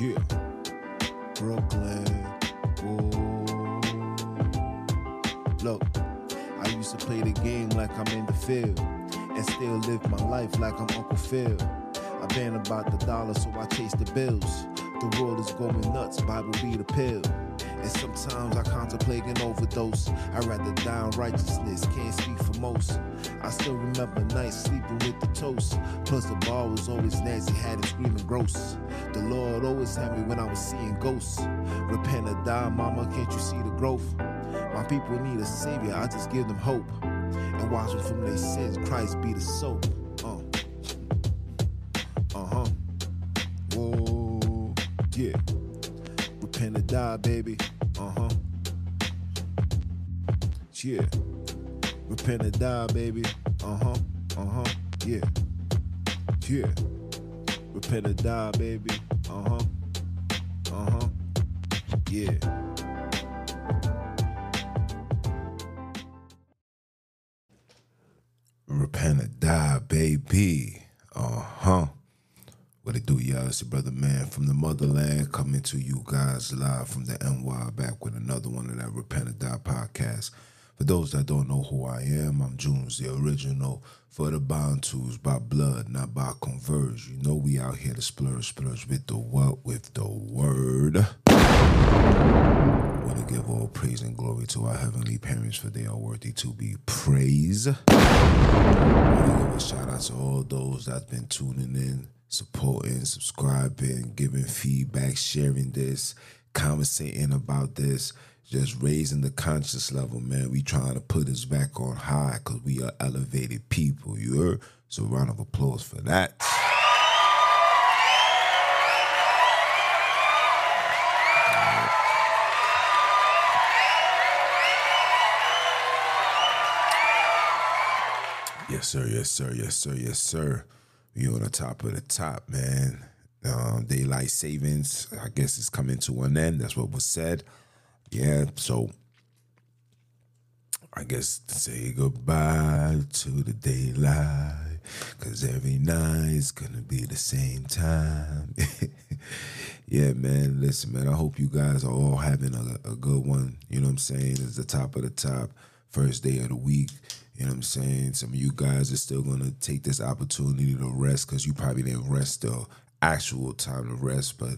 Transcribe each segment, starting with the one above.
Yeah. Brooklyn. Ooh. Look, I used to play the game like I'm in the field and still live my life like I'm Uncle Phil. I been about the dollar, so I chase the bills. The world is going nuts, Bible be the pill. And sometimes I contemplate an overdose. I'd rather die in righteousness, can't speak for most. I still remember nights sleeping with the toast. Plus, the bar was always nasty, had it screaming gross. The Lord always had me when I was seeing ghosts. Repent or die, mama, can't you see the growth? My people need a savior, I just give them hope. And wash them from their sins, Christ be the soap. Uh. Uh-huh. Whoa, yeah. Repent or die, baby. Repent or die, baby. Uh-huh. Uh-huh. Yeah. Yeah. Repent or die, baby. Uh-huh. Uh-huh. Yeah. Repent or die, baby. Uh-huh. What it do, y'all? It's your brother man from the motherland coming to you guys live from the NY back with another one of that Repent or Die podcast. For those that don't know who I am, I'm Junns, the original for the bond Bantus by blood, not by converge. You know we out here to splurge, splurge with the what? With the word. Want to give all praise and glory to our heavenly parents for they are worthy to be praised. Want to give a shout out to all those that's been tuning in, supporting, subscribing, giving feedback, sharing this, conversating about this, just raising the conscious level, man. We trying to put us back on high because we are elevated people. You heard? So round of applause for that. Yes, sir. Yes, sir. Yes, sir. Yes, sir. We on the top of the top, man. Um, daylight savings, I guess, is coming to an end. That's what was said. Yeah, so I guess say goodbye to the daylight, cause every night's gonna be the same time. yeah, man. Listen, man. I hope you guys are all having a, a good one. You know what I'm saying? It's the top of the top, first day of the week. You know what I'm saying? Some of you guys are still gonna take this opportunity to rest because you probably didn't rest the actual time to rest, but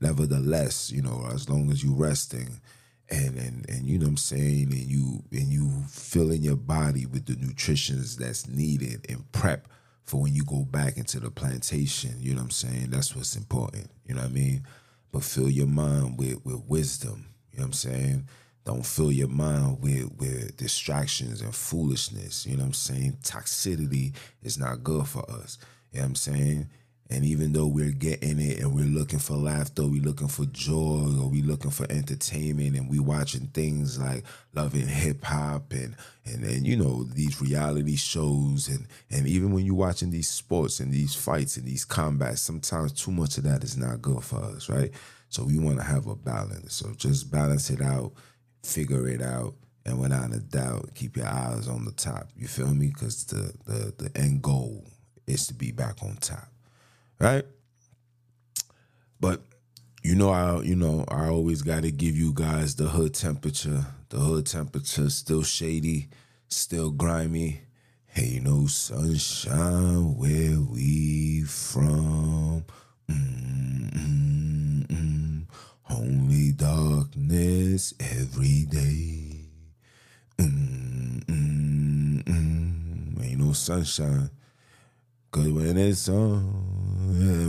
nevertheless, you know, as long as you're resting and and and you know what I'm saying, and you and you filling your body with the nutritions that's needed and prep for when you go back into the plantation, you know what I'm saying? That's what's important. You know what I mean? But fill your mind with with wisdom. You know what I'm saying? Don't fill your mind with with distractions and foolishness. You know what I'm saying? Toxicity is not good for us. You know what I'm saying? And even though we're getting it and we're looking for laughter, we're looking for joy, or we're looking for entertainment, and we watching things like loving hip hop and and and you know these reality shows, and and even when you're watching these sports and these fights and these combats, sometimes too much of that is not good for us, right? So we want to have a balance. So just balance it out, figure it out, and without a doubt, keep your eyes on the top. You feel me? Because the the the end goal is to be back on top right? But you know, I you know I always got to give you guys the hood temperature. The hood temperature still shady, still grimy. Hey, no sunshine where we from. Mm-mm-mm. Only darkness every day. Mm-mm-mm. Ain't no sunshine. Cause when it's on,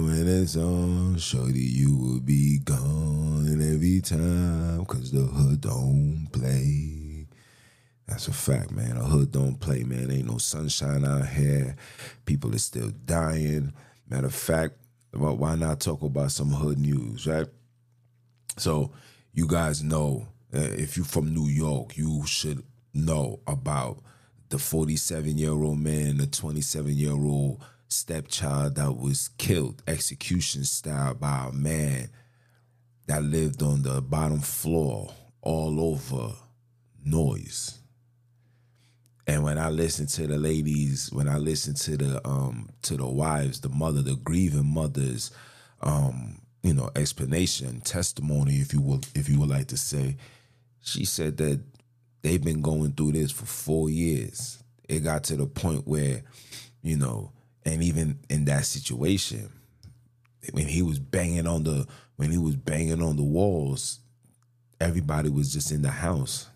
when it's on, shorty, you will be gone every time. Cause the hood don't play. That's a fact, man. The hood don't play, man. Ain't no sunshine out here. People are still dying. Matter of fact, why not talk about some hood news, right? So, you guys know, uh, if you're from New York, you should know about the 47 year old man, the 27 year old stepchild that was killed execution style by a man that lived on the bottom floor all over noise. And when I listen to the ladies, when I listen to the um to the wives, the mother, the grieving mothers, um, you know, explanation, testimony, if you will, if you would like to say. She said that they've been going through this for four years. It got to the point where, you know, and even in that situation, when he was banging on the when he was banging on the walls, everybody was just in the house.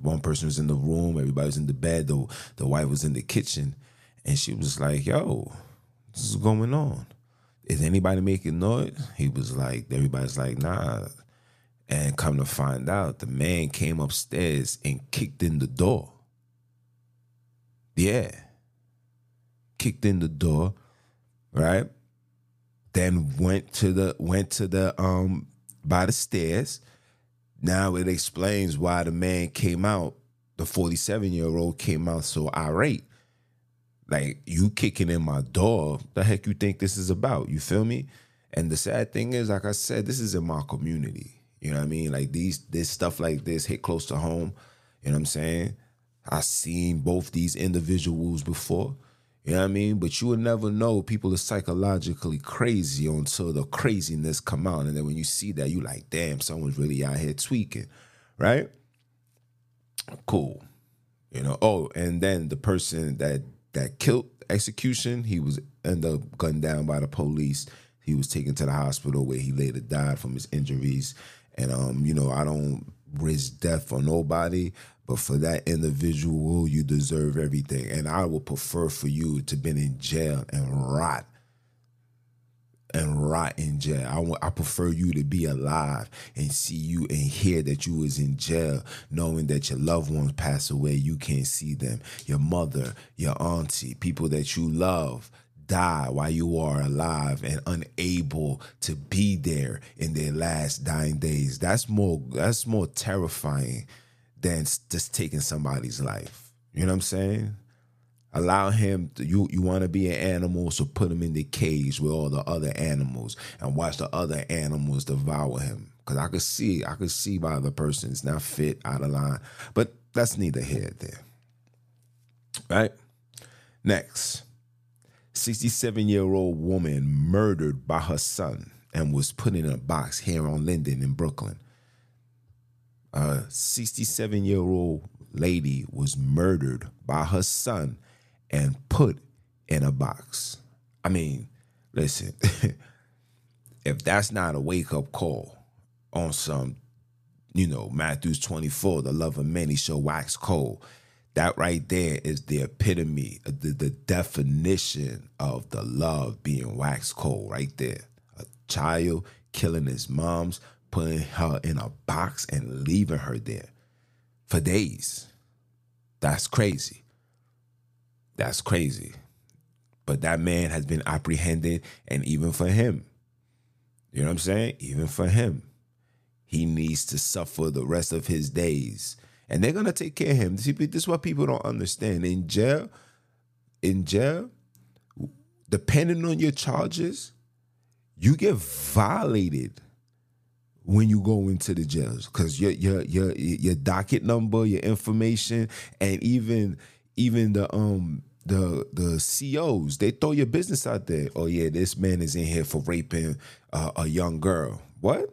One person was in the room, everybody was in the bed, the the wife was in the kitchen, and she was like, "Yo, this is going on. Is anybody making noise?" He was like, "Everybody's like, nah." And come to find out, the man came upstairs and kicked in the door. Yeah, kicked in the door, right? Then went to the went to the um by the stairs now it explains why the man came out, the 47 year old came out so irate. Like, you kicking in my door, the heck you think this is about? You feel me? And the sad thing is, like I said, this is in my community. You know what I mean? Like these this stuff like this hit close to home. You know what I'm saying? I've seen both these individuals before. You know what I mean? But you will never know people are psychologically crazy until the craziness come out. And then when you see that, you like, damn, someone's really out here tweaking, right? Cool. You know, oh, and then the person that that killed execution, he was ended up gunned down by the police. He was taken to the hospital where he later died from his injuries. And um, you know, I don't risk death for nobody, but for that individual, you deserve everything. And I would prefer for you to been in jail and rot and rot in jail. I, I prefer you to be alive and see you and hear that you was in jail, knowing that your loved ones pass away. You can't see them. Your mother, your auntie, people that you love die while you are alive and unable to be there in their last dying days. That's more. That's more terrifying than just taking somebody's life. You know what I'm saying? Allow him to, you you want to be an animal, so put him in the cage with all the other animals and watch the other animals devour him. Cause I could see, I could see by the person it's not fit, out of line. But that's neither here there. Right? Next. 67 year old woman murdered by her son and was put in a box here on Linden in Brooklyn a 67 year old lady was murdered by her son and put in a box. I mean, listen, if that's not a wake up call on some, you know, Matthew's 24, the love of many shall wax cold, that right there is the epitome, the, the definition of the love being wax cold right there. A child killing his mom's putting her in a box and leaving her there for days. That's crazy. That's crazy. But that man has been apprehended, and even for him, you know what I'm saying? Even for him, he needs to suffer the rest of his days. And they're gonna take care of him. This is what people don't understand. In jail, in jail, depending on your charges, you get violated when you go into the jails because your your your your docket number, your information, and even even the um the the COs they throw your business out there. Oh yeah, this man is in here for raping uh, a young girl. What?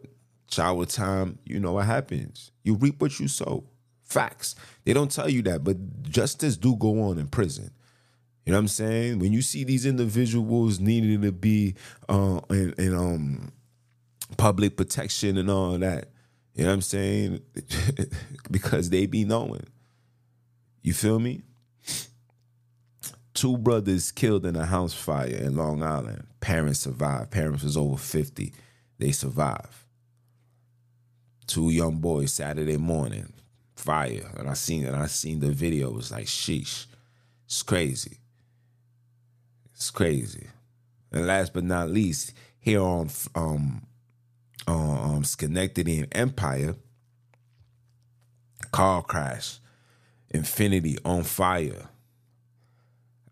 Shower time. You know what happens. You reap what you sow. Facts. They don't tell you that, but justice do go on in prison. You know what I'm saying? When you see these individuals needing to be uh, in, in um public protection and all that. You know what I'm saying? because they be knowing. You feel me? Two brothers killed in a house fire in Long Island. Parents survived. Parents was over 50. They survived. Two young boys Saturday morning, fire. And I seen and I seen the video. It was like sheesh. It's crazy. It's crazy. And last but not least, here on um um, Schenectady and Empire, car crash, Infiniti on fire.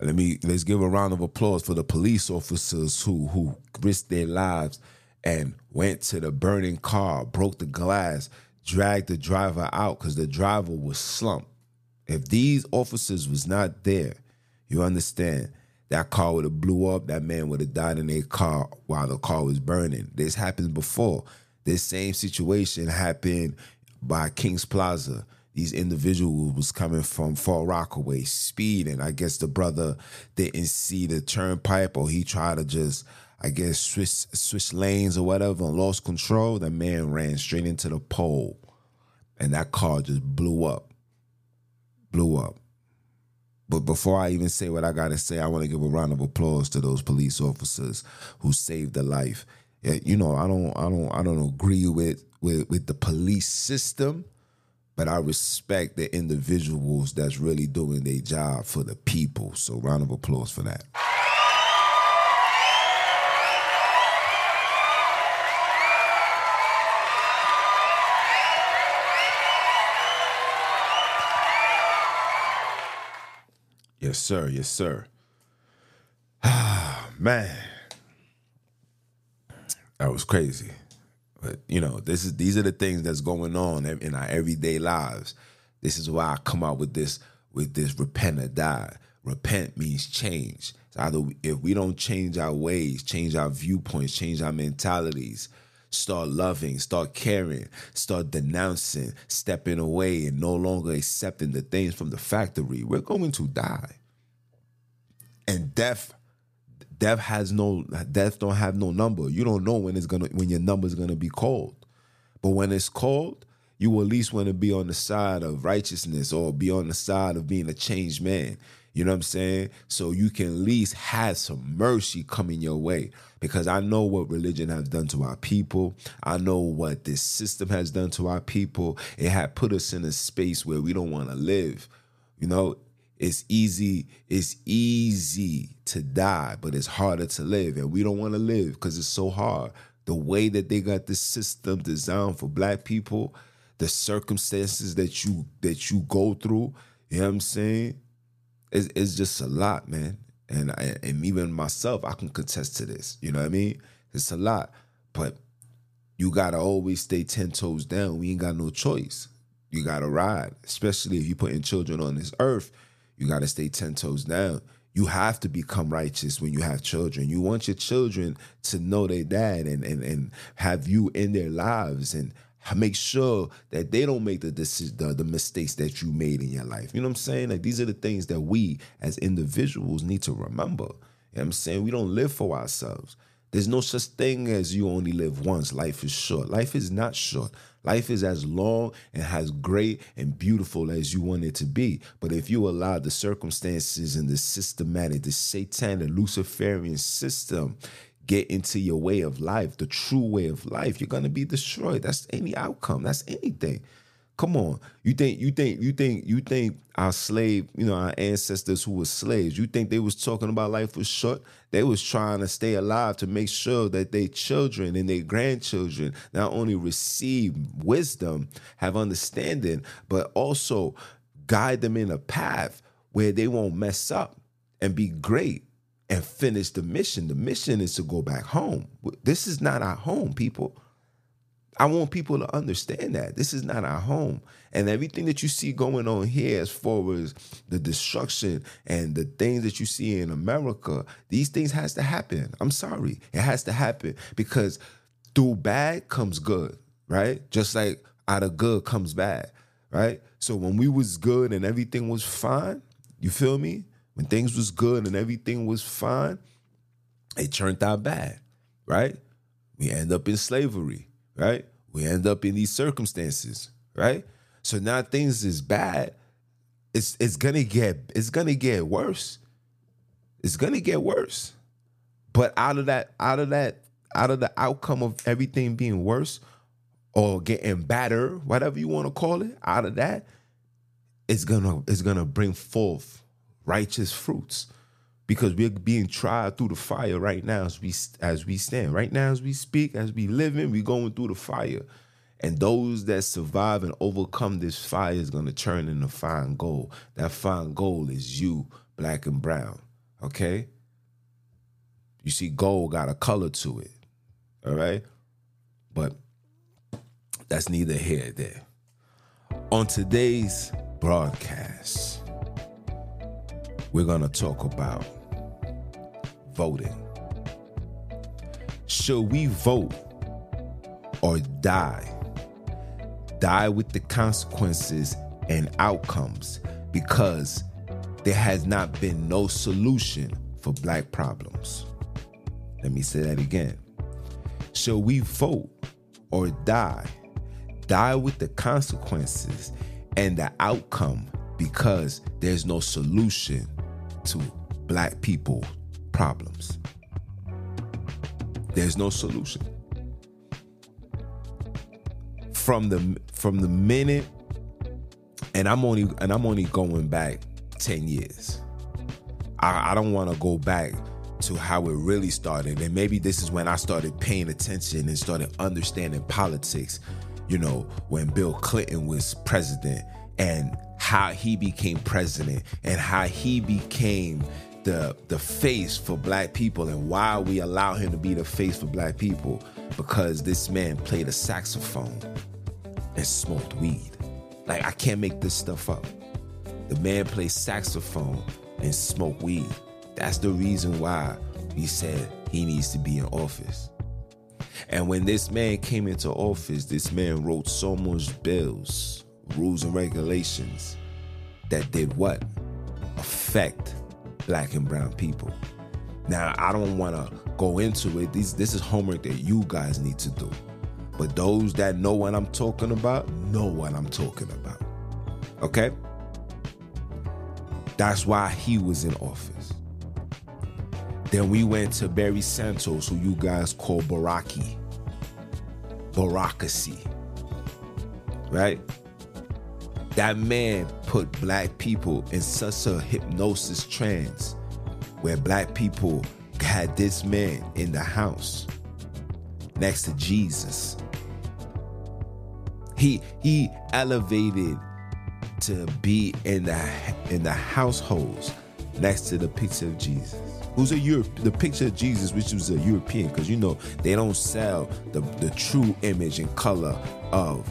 Let me let's give a round of applause for the police officers who who risked their lives and went to the burning car, broke the glass, dragged the driver out because the driver was slumped. If these officers was not there, you understand that car would have blew up. That man would have died in their car while the car was burning. This happened before. This same situation happened by Kings Plaza. These individuals was coming from Far Rockaway, speeding. I guess the brother didn't see the turnpike, or he tried to just, I guess, switch switch lanes or whatever, and lost control. That man ran straight into the pole, and that car just blew up. Blew up. But before I even say what I gotta say, I want to give a round of applause to those police officers who saved a life. You know, I don't, I don't, I don't agree with with with the police system, but I respect the individuals that's really doing their job for the people. So, round of applause for that. Yes, sir. Yes, sir. Ah, man. That was crazy. But you know, this is these are the things that's going on in our everyday lives. This is why I come out with this with this repent or die. Repent means change. It's either if we don't change our ways, change our viewpoints, change our mentalities, start loving, start caring, start denouncing, stepping away, and no longer accepting the things from the factory, we're going to die. And death, death has no death don't have no number. You don't know when it's gonna when your number's gonna be called. But when it's called, you at least want to be on the side of righteousness or be on the side of being a changed man. You know what I'm saying? So you can at least have some mercy coming your way. Because I know what religion has done to our people. I know what this system has done to our people. It had put us in a space where we don't want to live. You know, it's easy, it's easy to die, but it's harder to live. And we don't want to live because it's so hard. The way that they got this system designed for black people, the circumstances that you that you go through, you know what I'm saying? It's, it's just a lot, man. And I, and even myself, I can contest to this. You know what I mean? It's a lot, but you gotta always stay ten toes down. We ain't got no choice. You gotta ride, especially if you're putting children on this earth. You gotta stay ten toes down. You have to become righteous when you have children. You want your children to know their dad and and and have you in their lives and make sure that they don't make the, the the mistakes that you made in your life. You know what I'm saying? Like these are the things that we as individuals need to remember. You know what I'm saying? We don't live for ourselves. There's no such thing as you only live once. Life is short. Life is not short. Life is as long and as great and beautiful as you want it to be. But if you allow the circumstances and the systematic, the satanic, Luciferian system get into your way of life, the true way of life, you're gonna be destroyed. That's any outcome. That's anything. Come on. You think you think you think you think our slave, you know, our ancestors who were slaves, you think they was talking about life was short? They was trying to stay alive to make sure that their children and their grandchildren not only receive wisdom, have understanding, but also guide them in a path where they won't mess up and be great and finish the mission. The mission is to go back home. This is not our home, people. I want people to understand that this is not our home. And everything that you see going on here, as far as the destruction and the things that you see in America, these things has to happen. I'm sorry, it has to happen because through bad comes good, right? Just like out of good comes bad, right? So when we was good and everything was fine, you feel me? When things was good and everything was fine, it turned out bad, right? We end up in slavery, right? We end up in these circumstances, right? So now things is bad. It's it's gonna get it's gonna get worse. It's gonna get worse. But out of that, out of that, out of the outcome of everything being worse or getting better, whatever you want to call it, out of that, it's gonna it's gonna bring forth righteous fruits because we're being tried through the fire right now as we as we stand. Right now as we speak as we living we're going through the fire. And those that survive and overcome this fire is going to turn into fine gold. That fine gold is you black and brown okay? You see gold got a color to it all right? But that's neither here nor there. On today's broadcast we're going to talk about voting. Should we vote or die? Die with the consequences and outcomes because there has not been no solution for black problems. Let me say that again. Shall we vote or die? Die with the consequences and the outcome because there's no solution to black people problems. There's no solution. From the from the minute and I'm only and I'm only going back 10 years. I, I don't want to go back to how it really started. And maybe this is when I started paying attention and started understanding politics, you know, when Bill Clinton was president and how he became president and how he became the the face for black people and why we allow him to be the face for black people because this man played a saxophone and smoked weed. Like I can't make this stuff up. The man plays saxophone and smoke weed. That's the reason why he said he needs to be in office. And when this man came into office, this man wrote so much bills, rules and regulations that did what? Affect black and brown people. Now, I don't want to go into it. These, this is homework that you guys need to do. But those that know what I'm talking about know what I'm talking about. Okay? That's why he was in office. Then we went to Barry Soetoro, who you guys call Baraki. Barakacy. Right? That man put black people in such a hypnosis trance where black people had this man in the house next to Jesus. He he elevated to be in the in the households next to the picture of Jesus. Who's a Europe? The picture of Jesus, which was a European, because you know they don't sell the the true image and color of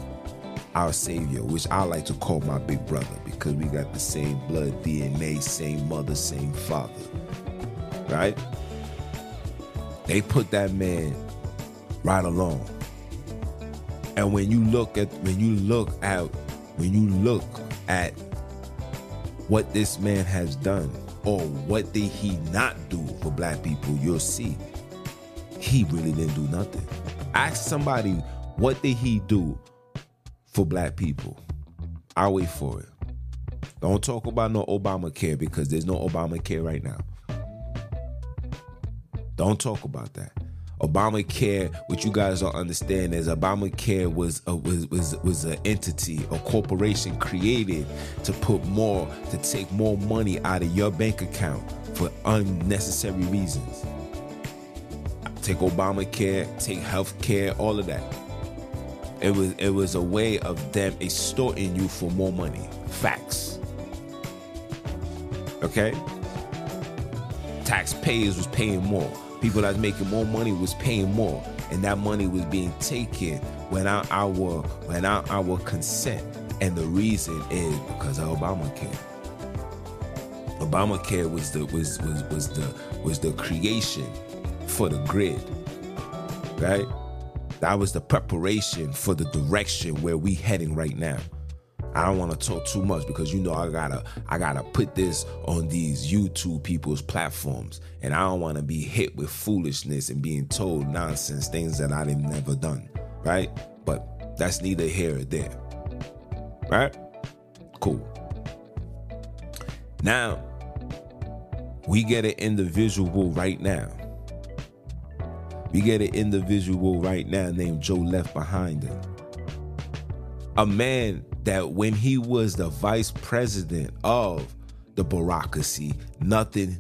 our Savior, which I like to call my big brother because we got the same blood DNA, same mother, same father. Right? They put that man right along. And when you look at when you look at when you look at what this man has done or what did he not do for black people, you'll see he really didn't do nothing. Ask somebody what did he do for black people. I'll wait for it. Don't talk about no Obamacare because there's no Obamacare right now. Don't talk about that. Obamacare, what you guys don't understand is Obamacare was a, was was was an entity, a corporation created to put more, to take more money out of your bank account for unnecessary reasons. Take Obamacare, take health care, all of that. It was it was a way of them extorting you for more money. Facts. Okay? Taxpayers was paying more. People that's making more money was paying more. And that money was being taken without our without our consent. And the reason is because of Obamacare. Obamacare was the was was was the was the creation for the grid. Right? That was the preparation for the direction where we heading right now. I don't want to talk too much because you know I gotta I gotta put this on these YouTube people's platforms, and I don't want to be hit with foolishness and being told nonsense things that I've never done, right? But that's neither here or there, right? Cool. Now we get an individual right now we get an individual right now named Joe Left Behind him. A man that when he was the vice president of the bureaucracy, nothing,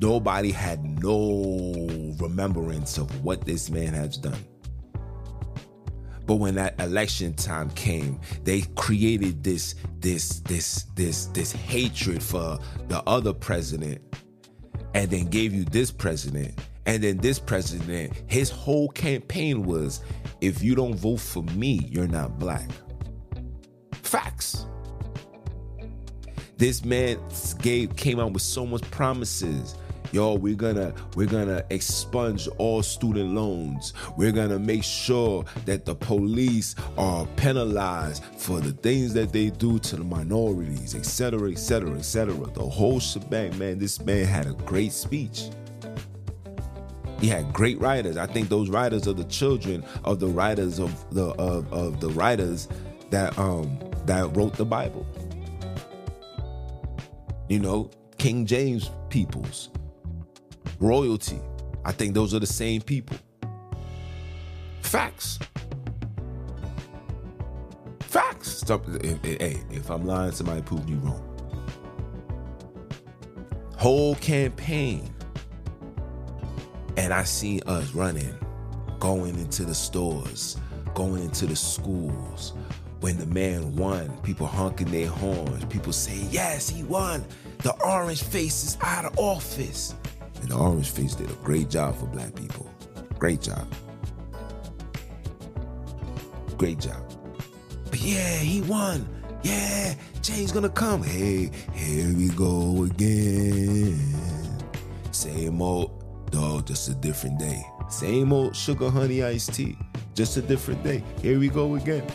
nobody had no remembrance of what this man has done. But when that election time came, they created this this this this this hatred for the other president and then gave you this president and then this president, his whole campaign was if you don't vote for me, you're not black. Facts. This man gave came out with so much promises. yo, we're gonna we're gonna expunge all student loans. We're gonna make sure that the police are penalized for the things that they do to the minorities, etc., etc., etc. The whole shebang, man. This man had a great speech. He had great writers. I think those writers are the children of the writers of the of, of the writers that um that wrote the Bible. You know, King James peoples, royalty. I think those are the same people. Facts. Facts. Stop. Hey, eh, eh, eh, if I'm lying, somebody prove me wrong. Whole campaign. And I see us running, going into the stores, going into the schools. When the man won, people honking their horns. People say, Yes, he won. The orange face is out of office. And the orange face did a great job for black people. Great job. Great job. But yeah, he won. Yeah, change gonna come. Hey, here we go again. Same old just a different day. Same old sugar honey iced tea, just a different day. Here we go again.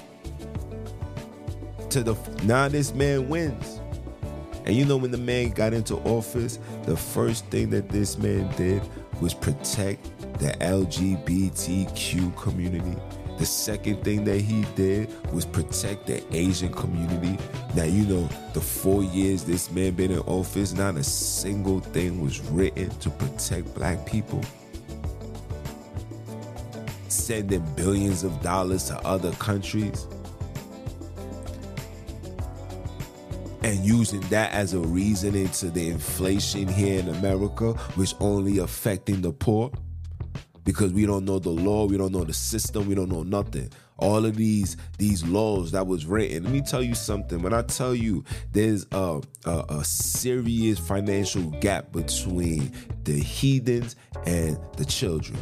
To the now this man wins. And you know when the man got into office, the first thing that this man did was protect the LGBTQ community. The second thing that he did was protect the Asian community. Now, you know, the four years this man been in office, not a single thing was written to protect black people. Sending billions of dollars to other countries. and using that as a reason into the inflation here in America, which only affecting the poor because we don't know the law, we don't know the system, we don't know nothing. All of these these laws that was written. Let me tell you something. When I tell you there's a, a, a serious financial gap between the heathens and the children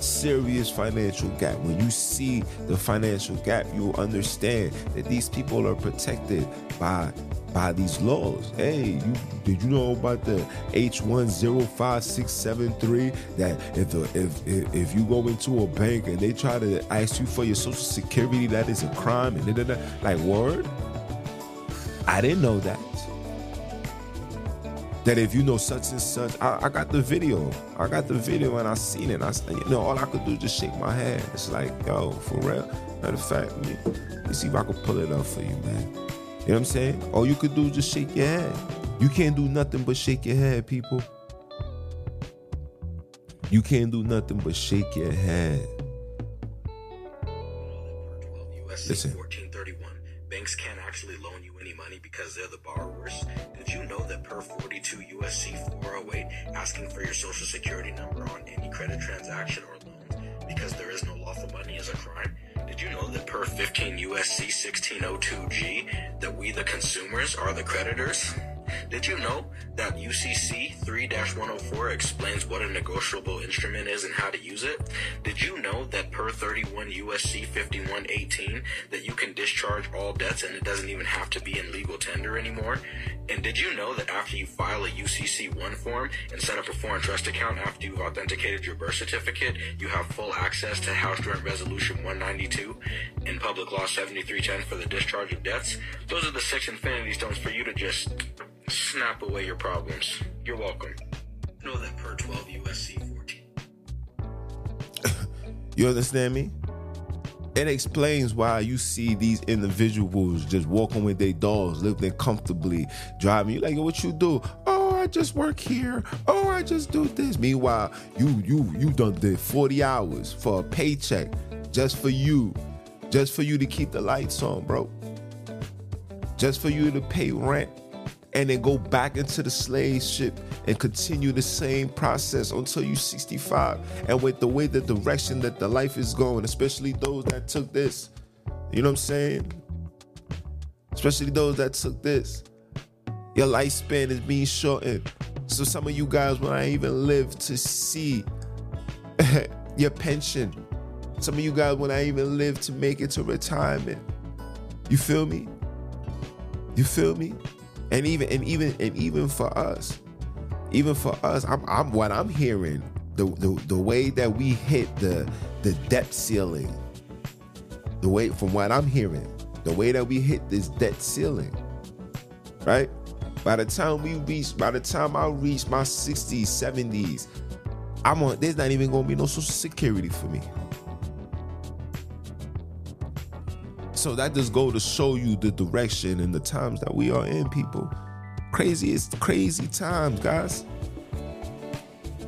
serious financial gap. When you see the financial gap, you'll understand that these people are protected by by these laws. Hey, you did you know about the H105673 that if, if if if you go into a bank and they try to ask you for your social security, that is a crime and da, da, da. like word? I didn't know that that if you know such and such, I, I, got the video. I got the video and I seen it. I, you know, all I could do is just shake my head. It's like, yo, for real. Matter of fact, let me, let me see if I can pull it up for you, man. You know what I'm saying? All you could do is just shake your head. You can't do nothing but shake your head, people. You can't do nothing but shake your head. Listen. 1431. Banks can't actually loan you any money because they're the borrowers. Did you know that per 42 USC 408, asking for your social security number on any credit transaction or because there is no lawful money is a crime? Did you know that per 15 USC 1602G that we the consumers are the creditors? Did you know that UCC 3-104 explains what a negotiable instrument is and how to use it? Did you know that per 31 USC 5118 that you can discharge all debts and it doesn't even have to be in legal tender anymore? And did you know that after you file a UCC 1 form and set up a foreign trust account after you've authenticated your birth certificate, you have full access to House Joint Resolution 192 and Public Law 7310 for the discharge of debts? Those are the six infinity stones for you to just snap away your problems. You're welcome. Know that per 12 USC 14. you understand me? It explains why you see these individuals just walking with their dogs, living comfortably, driving. You like, what you do? Oh, I just work here. Oh, I just do this. Meanwhile, you you you done did 40 hours for a paycheck just for you, just for you to keep the lights on, bro. Just for you to pay rent and then go back into the slave ship and continue the same process until you're 65. And with the way the direction that the life is going, especially those that took this, you know what I'm saying? Especially those that took this, your lifespan is being shortened. So some of you guys will not even live to see your pension. Some of you guys will not even live to make it to retirement. You feel me? You feel me? And even and even and even for us even for us, I'm, I'm what I'm hearing, the, the the way that we hit the the debt ceiling, the way from what I'm hearing, the way that we hit this debt ceiling, right? By the time we reach, by the time I reach my 60s, 70s, I'm on. There's not even gonna be no social security for me. So that just go to show you the direction and the times that we are in, people. Crazy, it's crazy times, guys.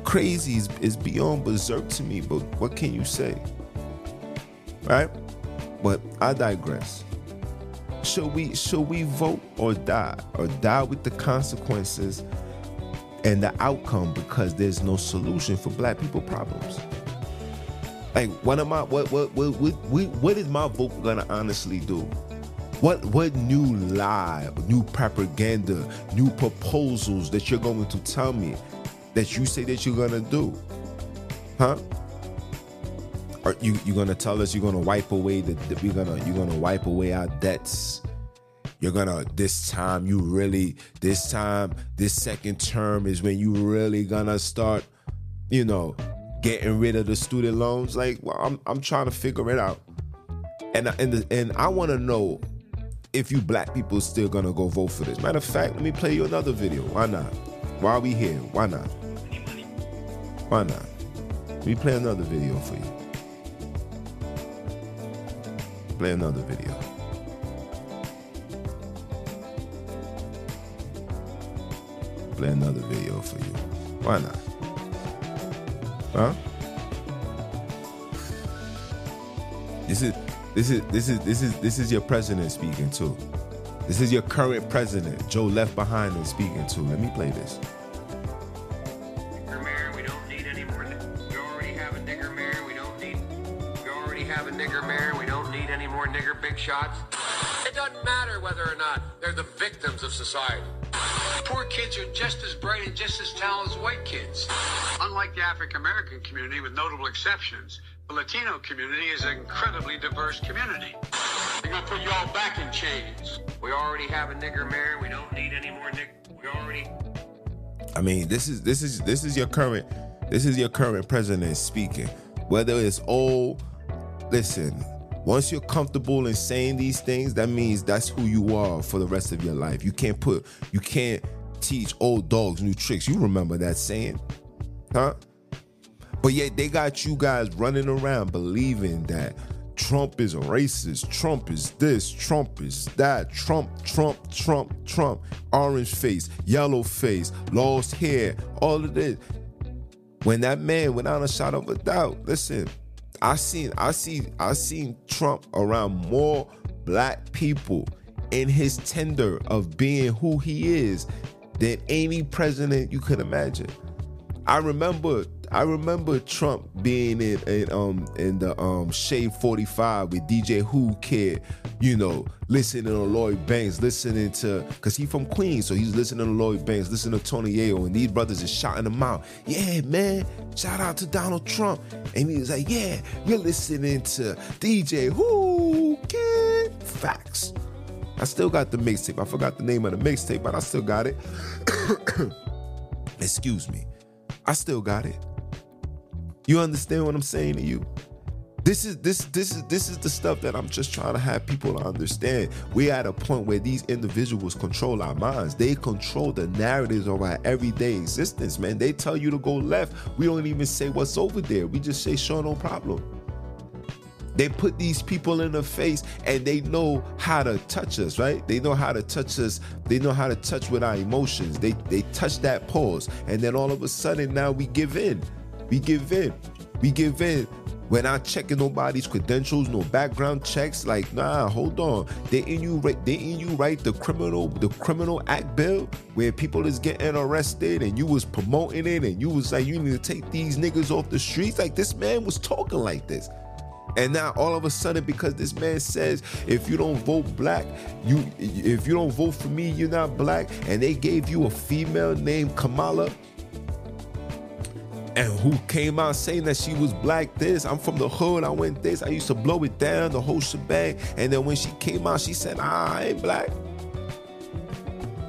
Crazy is, is beyond berserk to me, but what can you say? Right? But I digress. Should we should we vote or die? Or die with the consequences and the outcome because there's no solution for black people problems? Like, what am I? What what what what what, is my vote gonna honestly do? What what new lie, new propaganda, new proposals that you're going to tell me that you say that you're gonna do? Huh? Are you you gonna tell us you're gonna wipe away the, the we're gonna you're gonna wipe away our debts? You're gonna this time you really this time this second term is when you really gonna start, you know, getting rid of the student loans. Like, well, I'm I'm trying to figure it out, and and the, and I want to know if you black people still gonna go vote for this. Matter of fact, let me play you another video. Why not? Why are we here? Why not? Why not? Let me play another video for you. Play another video. Play another video for you. Why not? Huh? This is this is this is this is this is your president speaking too. This is your current president, Joe left behind and speaking too. Let me play this. We don't need any more. Already have a nigger mayor. We don't need. Already have a nigger mayor. We don't need any more nigger big shots. It doesn't matter whether or not they're the victims of society. Unlike the African American community, with notable exceptions, the Latino community is an incredibly diverse community. They're gonna put you all back in chains. We already have a nigger mayor. We don't need any more nigger. We already. I mean, this is this is this is your current this is your current president speaking. Whether it's old, listen. Once you're comfortable in saying these things, that means that's who you are for the rest of your life. You can't put you can't teach old dogs new tricks. You remember that saying? Huh? But yet they got you guys running around believing that Trump is a racist, Trump is this, Trump is that, Trump, Trump, Trump, Trump, orange face, yellow face, lost hair, all of this. When that man went out a shot of a doubt, listen, I seen, I see, I seen Trump around more black people in his tender of being who he is than any president you could imagine. I remember I remember Trump being in, in um in the um Shade 45 with DJ Who Kid, you know, listening to Lloyd Banks, listening to cause he from Queens, so he's listening to Lloyd Banks, listening to Tony Yayo, and these brothers is shouting him out. Yeah, man, shout out to Donald Trump. And he was like, Yeah, you're listening to DJ Who Kid Facts. I still got the mixtape. I forgot the name of the mixtape, but I still got it. Excuse me. I still got it. You understand what I'm saying to you? This is this this is this is the stuff that I'm just trying to have people understand. We're at a point where these individuals control our minds. They control the narratives of our everyday existence, man. They tell you to go left. We don't even say what's over there. We just say sure, no problem. They put these people in the face and they know how to touch us, right? They know how to touch us. They know how to touch with our emotions. They they touch that pause. And then all of a sudden now we give in. We give in. We give in. We're not checking nobody's credentials, no background checks. Like, nah, hold on. Didn't you write didn't you write the criminal the criminal act bill where people is getting arrested and you was promoting it and you was like, you need to take these niggas off the streets? Like this man was talking like this. And now all of a sudden, because this man says, if you don't vote black, you if you don't vote for me, you're not black, and they gave you a female named Kamala, and who came out saying that she was black this, I'm from the hood, I went this, I used to blow it down, the whole shebang. And then when she came out, she said, ah, I ain't black.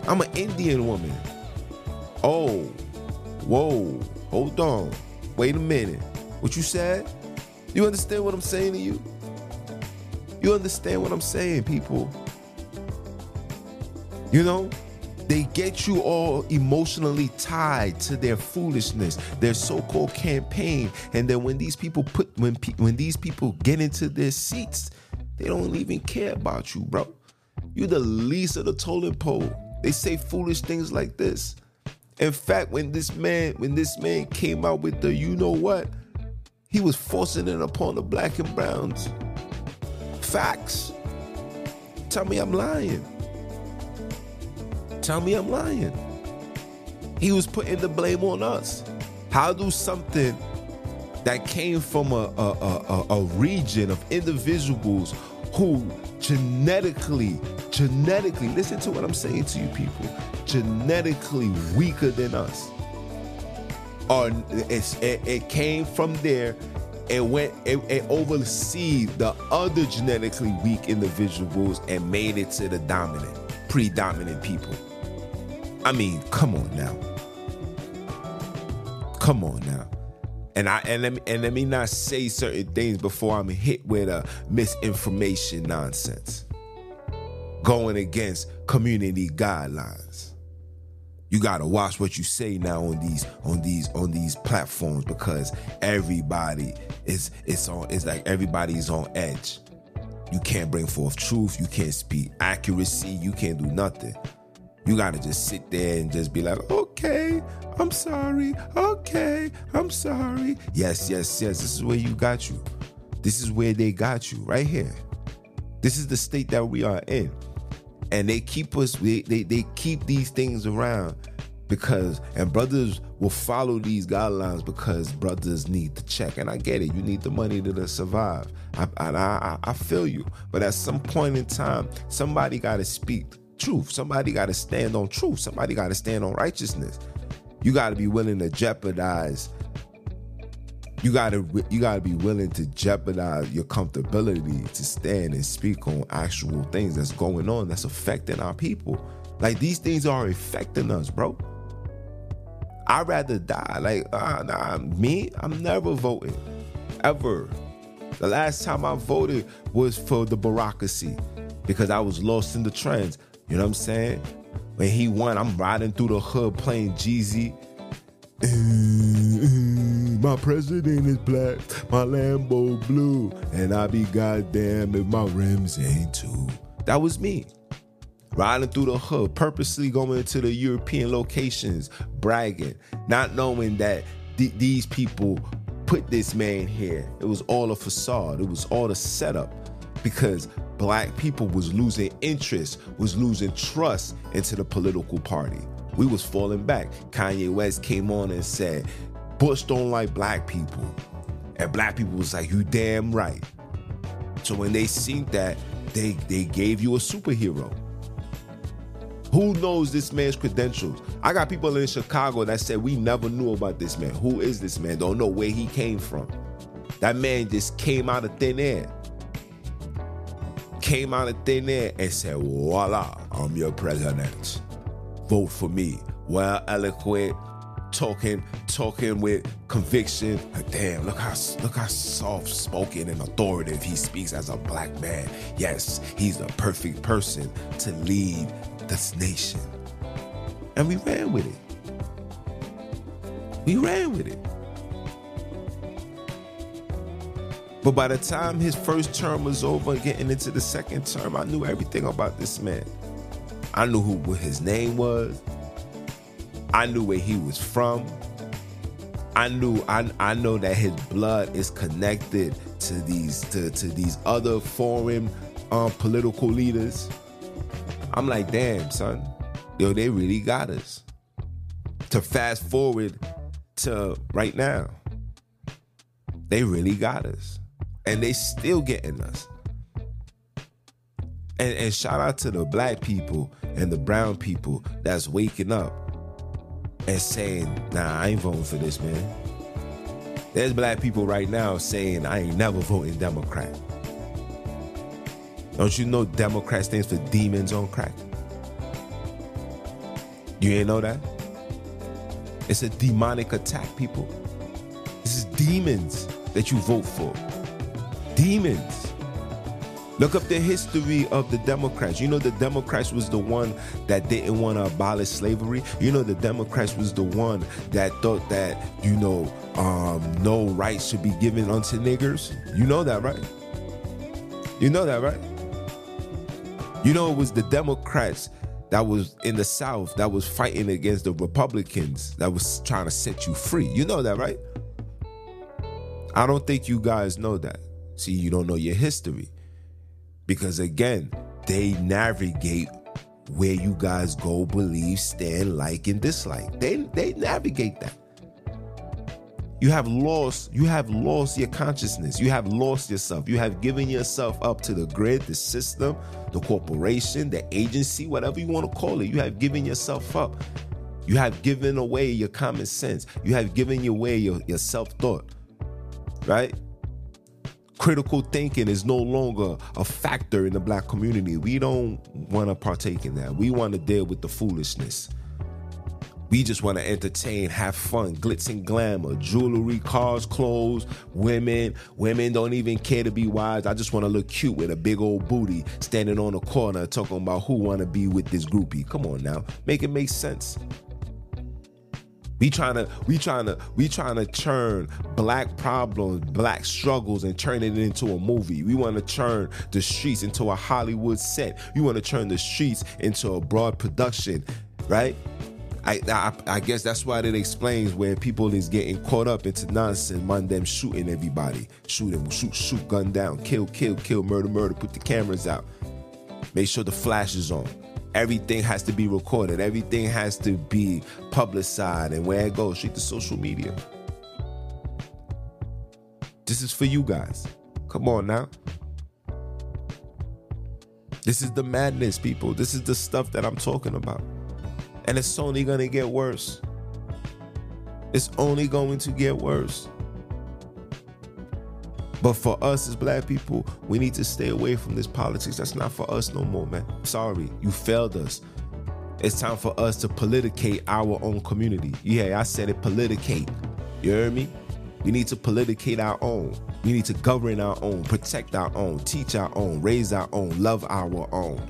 I'm an Indian woman. Oh, whoa, hold on. Wait a minute. What you said? You understand what I'm saying to you? You understand what I'm saying, people? You know, they get you all emotionally tied to their foolishness, their so-called campaign, and then when these people put when pe- when these people get into their seats, they don't even care about you, bro. You're the least of the totem pole. They say foolish things like this. In fact, when this man when this man came out with the you know what, he was forcing it upon the black and browns. Facts. Tell me I'm lying. Tell me I'm lying. He was putting the blame on us. How do something that came from a, a, a, a region of individuals who genetically, genetically, listen to what I'm saying to you people, genetically weaker than us. Or it, it came from there and went and, and the other genetically weak individuals and made it to the dominant, predominant people. I mean, come on now. Come on now. And I and let me and let me not say certain things before I'm hit with a misinformation nonsense. Going against community guidelines. You gotta watch what you say now on these on these on these platforms because everybody is it's on it's like everybody's on edge. You can't bring forth truth, you can't speak accuracy, you can't do nothing. You gotta just sit there and just be like, okay, I'm sorry, okay, I'm sorry. Yes, yes, yes. This is where you got you. This is where they got you, right here. This is the state that we are in. And they keep us, they, they, they keep these things around because, and brothers will follow these guidelines because brothers need to check. And I get it, you need the money to, to survive. I, I, I feel you. But at some point in time, somebody got to speak truth. Somebody got to stand on truth. Somebody got to stand on righteousness. You got to be willing to jeopardize. You got to you got to be willing to jeopardize your comfortability to stand and speak on actual things that's going on that's affecting our people. Like these things are affecting us, bro. I'd rather die. Like, uh, nah, me, I'm never voting. Ever. The last time I voted was for the bureaucracy because I was lost in the trends. You know what I'm saying? When he won, I'm riding through the hood playing Jeezy. Mm, mm, my president is black, my Lambo blue, and I be goddamn if my rims ain't too. That was me. Riding through the hood, purposely going to the European locations, bragging, not knowing that th- these people put this man here. It was all a facade, it was all a setup because black people was losing interest, was losing trust into the political party. We was falling back. Kanye West came on and said, Bush don't like black people. And black people was like, you damn right. So when they seen that, they they gave you a superhero. Who knows this man's credentials? I got people in Chicago that said we never knew about this man. Who is this man? Don't know where he came from. That man just came out of thin air came out of thin air and said, voila, I'm your president. Vote for me. Well eloquent, talking, talking with conviction. Like, damn, look how look how soft spoken and authoritative he speaks as a black man. Yes, he's the perfect person to lead this nation. And we ran with it. We ran with it. But by the time his first term was over getting into the second term, I knew everything about this man. I knew who what his name was. I knew where he was from. I knew I, I know that his blood is connected to these to, to these other foreign um, political leaders. I'm like, damn, son, yo, they really got us. To fast forward to right now, they really got us and they still getting us. And, and shout out to the black people and the brown people that's waking up and saying, nah, I ain't voting for this, man. There's black people right now saying, I ain't never voting Democrat. Don't you know Democrat stands for demons on crack? You ain't know that? It's a demonic attack, people. This is demons that you vote for. Demons. Look up the history of the Democrats. You know, the Democrats was the one that didn't want to abolish slavery. You know, the Democrats was the one that thought that, you know, um, no rights should be given unto niggers. You know that, right? You know that, right? You know, it was the Democrats that was in the South that was fighting against the Republicans that was trying to set you free. You know that, right? I don't think you guys know that. See, you don't know your history. Because again, they navigate where you guys go, believe, stand, like, and dislike. They they navigate that. You have lost, you have lost your consciousness. You have lost yourself. You have given yourself up to the grid, the system, the corporation, the agency, whatever you want to call it. You have given yourself up. You have given away your common sense. You have given away your, your self-thought. Right? Critical thinking is no longer a factor in the black community. We don't want to partake in that. We want to deal with the foolishness. We just want to entertain, have fun, glitz and glamour, jewelry, cars, clothes, women. Women don't even care to be wise. I just want to look cute with a big old booty standing on a corner talking about who want to be with this groupie. Come on now, make it make sense. We trying to we trying to we trying to turn black problems, black struggles, and turn it into a movie. We want to turn the streets into a Hollywood set. We want to turn the streets into a broad production, right? I, I, I guess that's why it explains where people is getting caught up into nonsense, man. Them shooting everybody, shoot them, shoot, shoot, gun down, kill, kill, kill, murder, murder. Put the cameras out. Make sure the flash is on. Everything has to be recorded. Everything has to be publicized and where it goes, straight to social media. This is for you guys. Come on now. This is the madness, people. This is the stuff that I'm talking about. And it's only going to get worse. It's only going to get worse. But for us as black people, we need to stay away from this politics. That's not for us no more, man. Sorry, you failed us. It's time for us to politicate our own community. Yeah, I said it, politicate. You hear me? We need to politicate our own. We need to govern our own, protect our own, teach our own, raise our own, love our own,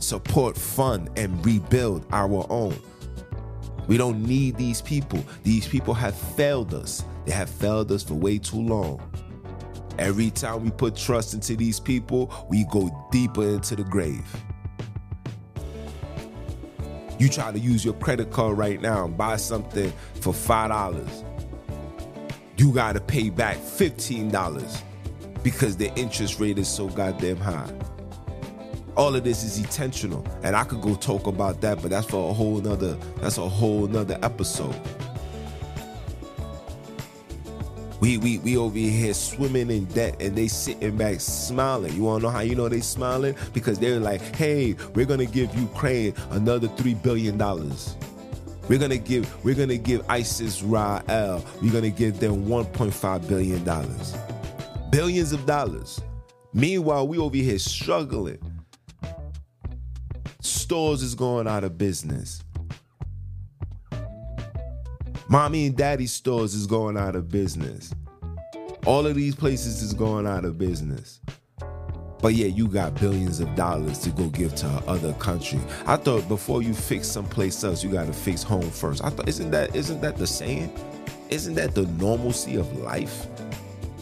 support, fund, and rebuild our own. We don't need these people. These people have failed us. They have failed us for way too long. Every time we put trust into these people, we go deeper into the grave. You try to use your credit card right now and buy something for $5. You got to pay back $15 because the interest rate is so goddamn high. All of this is intentional. And I could go talk about that, but that's for a whole nother, that's a whole nother episode. We we we over here swimming in debt and they sitting back smiling. You wanna know how you know they smiling? Because they're like, hey, we're gonna give Ukraine another three billion dollars. We're gonna give we're gonna give ISIS Rael, we're gonna give them 1.5 billion dollars. Billions of dollars. Meanwhile, we over here struggling. Stores is going out of business. Mommy and daddy stores is going out of business. All of these places is going out of business. But yeah, you got billions of dollars to go give to other country. I thought before you fix someplace else, you got to fix home first. I thought isn't that isn't that the saying? Isn't that the normalcy of life?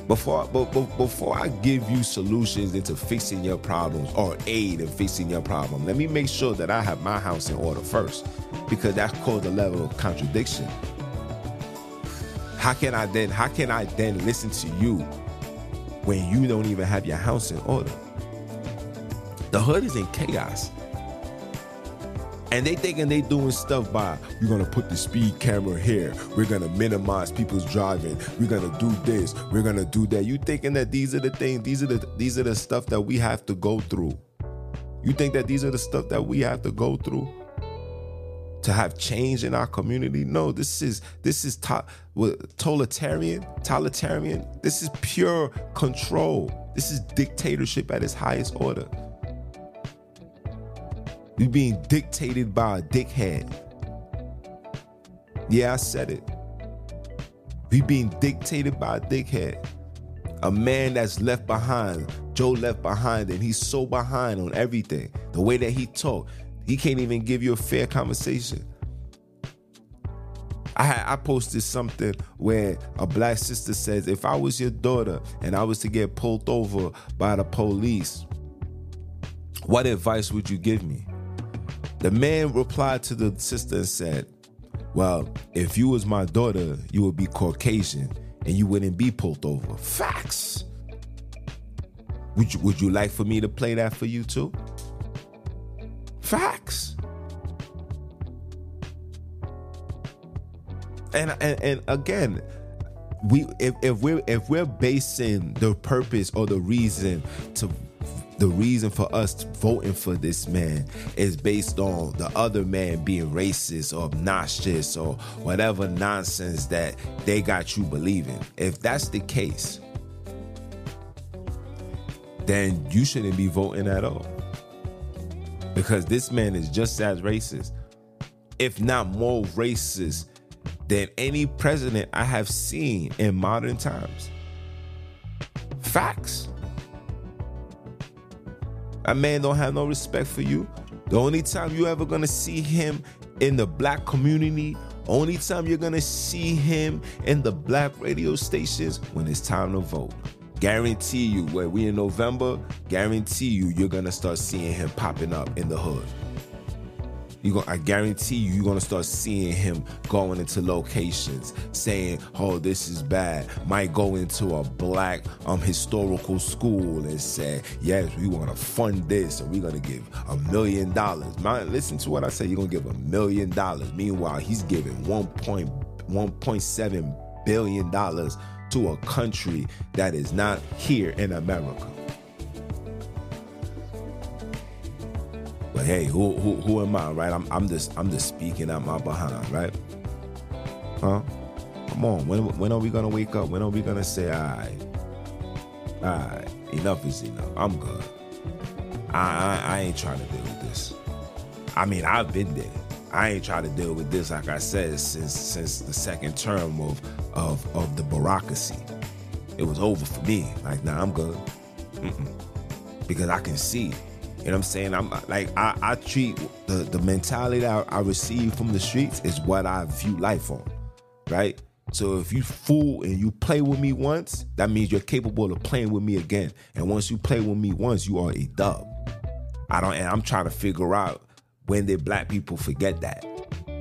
Before, but, but, before I give you solutions into fixing your problems or aid in fixing your problem, let me make sure that I have my house in order first, because that caused a level of contradiction how can I then how can I then listen to you when you don't even have your house in order? The hood is in chaos. And they thinking they doing stuff by we're gonna put the speed camera here, we're gonna minimize people's driving, we're gonna do this, we're gonna do that. You thinking that these are the things, these are the these are the stuff that we have to go through. You think that these are the stuff that we have to go through? To have change in our community. No, this is this is to, totalitarian, totalitarian. This is pure control. This is dictatorship at its highest order. We're being dictated by a dickhead. Yeah, I said it. We being dictated by a dickhead. A man that's left behind. Joe left behind, and he's so behind on everything. The way that he talk, he can't even give you a fair conversation. I I posted something where a black sister says, if I was your daughter and I was to get pulled over by the police, what advice would you give me? The man replied to the sister and said, Well, if you was my daughter, you would be Caucasian and you wouldn't be pulled over. Facts. Would you, would you like for me to play that for you too? Facts. And and, and again, we if, if we're if we're basing the purpose or the reason to the reason for us voting for this man is based on the other man being racist or obnoxious or whatever nonsense that they got you believing. If that's the case, then you shouldn't be voting at all. Because this man is just as racist, if not more racist than any president I have seen in modern times. Facts. That man don't have no respect for you. The only time you ever gonna see him in the black community, only time you're gonna see him in the black radio stations when it's time to vote. Guarantee you, where we in November, guarantee you you're gonna start seeing him popping up in the hood you going I guarantee you, you're gonna start seeing him going into locations saying, "Oh, this is bad." Might go into a black um historical school and say, "Yes, we want to fund this, and we're gonna give a million dollars." Listen to what I say. You're gonna give a million dollars. Meanwhile, he's giving one point one point seven billion dollars to a country that is not here in America. But hey, who who who am I, right? I'm I'm just I'm just speaking out my behind, right? Huh? Come on, when when are we gonna wake up? When are we gonna say, all right, all right, enough is enough. I'm good. I, I I ain't trying to deal with this. I mean, I've been there. I ain't trying to deal with this, like I said, since since the second term of of of the bureaucracy. It was over for me. Like, nah, I'm good. Mm-mm. Because I can see you know what I'm saying? I'm like I, I treat the the mentality that I, receive from the streets is what I view life on, right? So if you fool and you play with me once, that means you're capable of playing with me again. And once you play with me once, you are a dub. I don't, and I'm trying to figure out when did black people forget that.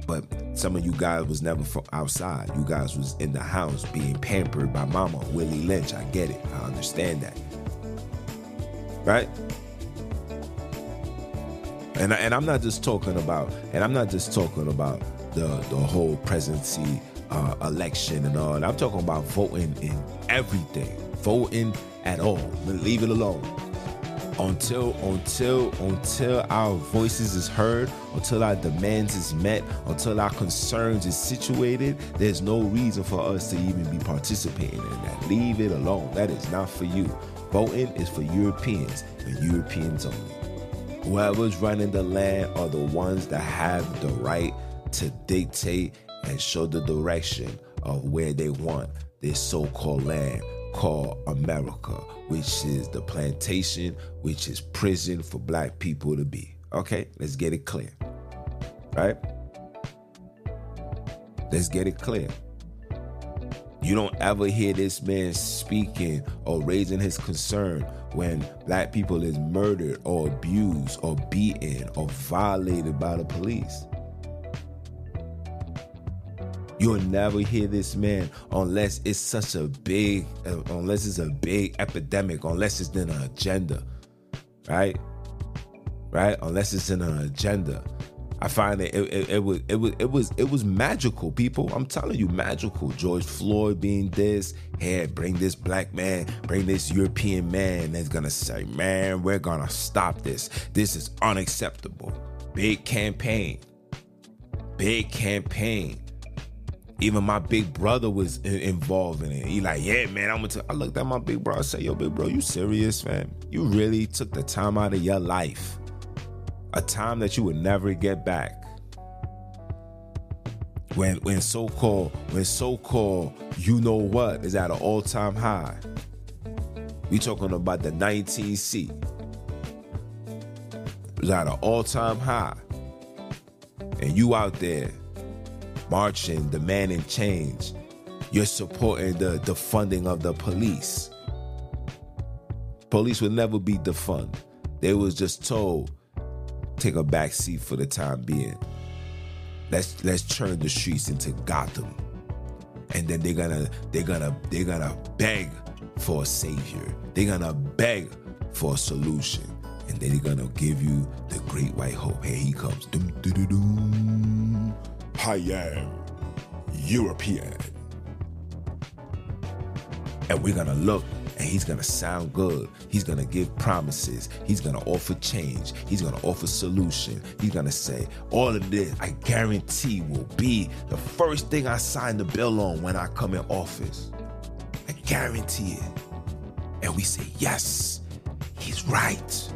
But some of you guys was never outside. You guys was in the house being pampered by mama, Willie Lynch. I get it. I understand that. Right? And, and I'm not just talking about, and I'm not just talking about the the whole presidency uh, election and all. I'm talking about voting in everything, voting at all. Leave it alone until until until our voices is heard until our demands is met until our concerns is situated there's no reason for us to even be participating in that. Leave it alone. That is not for you. Voting is for europeans and europeans only. Whoever's running the land are the ones that have the right to dictate and show the direction of where they want this so called land called America, which is the plantation, which is prison for black people to be. Okay, let's get it clear. Right? Let's get it clear. You don't ever hear this man speaking or raising his concern when black people is murdered or abused or beaten or violated by the police. You'll never hear this man unless it's such a big, uh, unless it's a big epidemic, unless it's in an agenda, right? Right? Unless it's in an agenda. I find it, it, it, was it was it was it was magical, people. I'm telling you, magical. George Floyd being this, hey, bring this black man, bring this European man that's gonna say, man, we're gonna stop this. This is unacceptable. Big campaign, big campaign. Even my big brother was involved in it. He like, yeah, man, I'm gonna. I looked at my big bro. I said, yo, big bro, you serious, fam? You really took the time out of your life a time that you would never get back. When when so-called when so-called you know what is at an all-time high. We talking about the 19C. It's at an all-time high. And you out there marching, demanding change. You're supporting the the funding of the police. Police will never be defunded. They was just told, take a back seat for the time being. Let's let's turn the streets into Gotham. And then they're gonna they're gonna they're gonna beg for a savior. They're gonna beg for a solution. And then they're gonna give you the great white hope. Here he comes. Doom, doom, doom, doom. I am European. And we're gonna look and he's gonna sound good. He's gonna give promises. He's gonna offer change. He's gonna offer solution. He's gonna say, all of this, I guarantee, will be the first thing I sign the bill on when I come in office. I guarantee it. And we say, yes, he's right.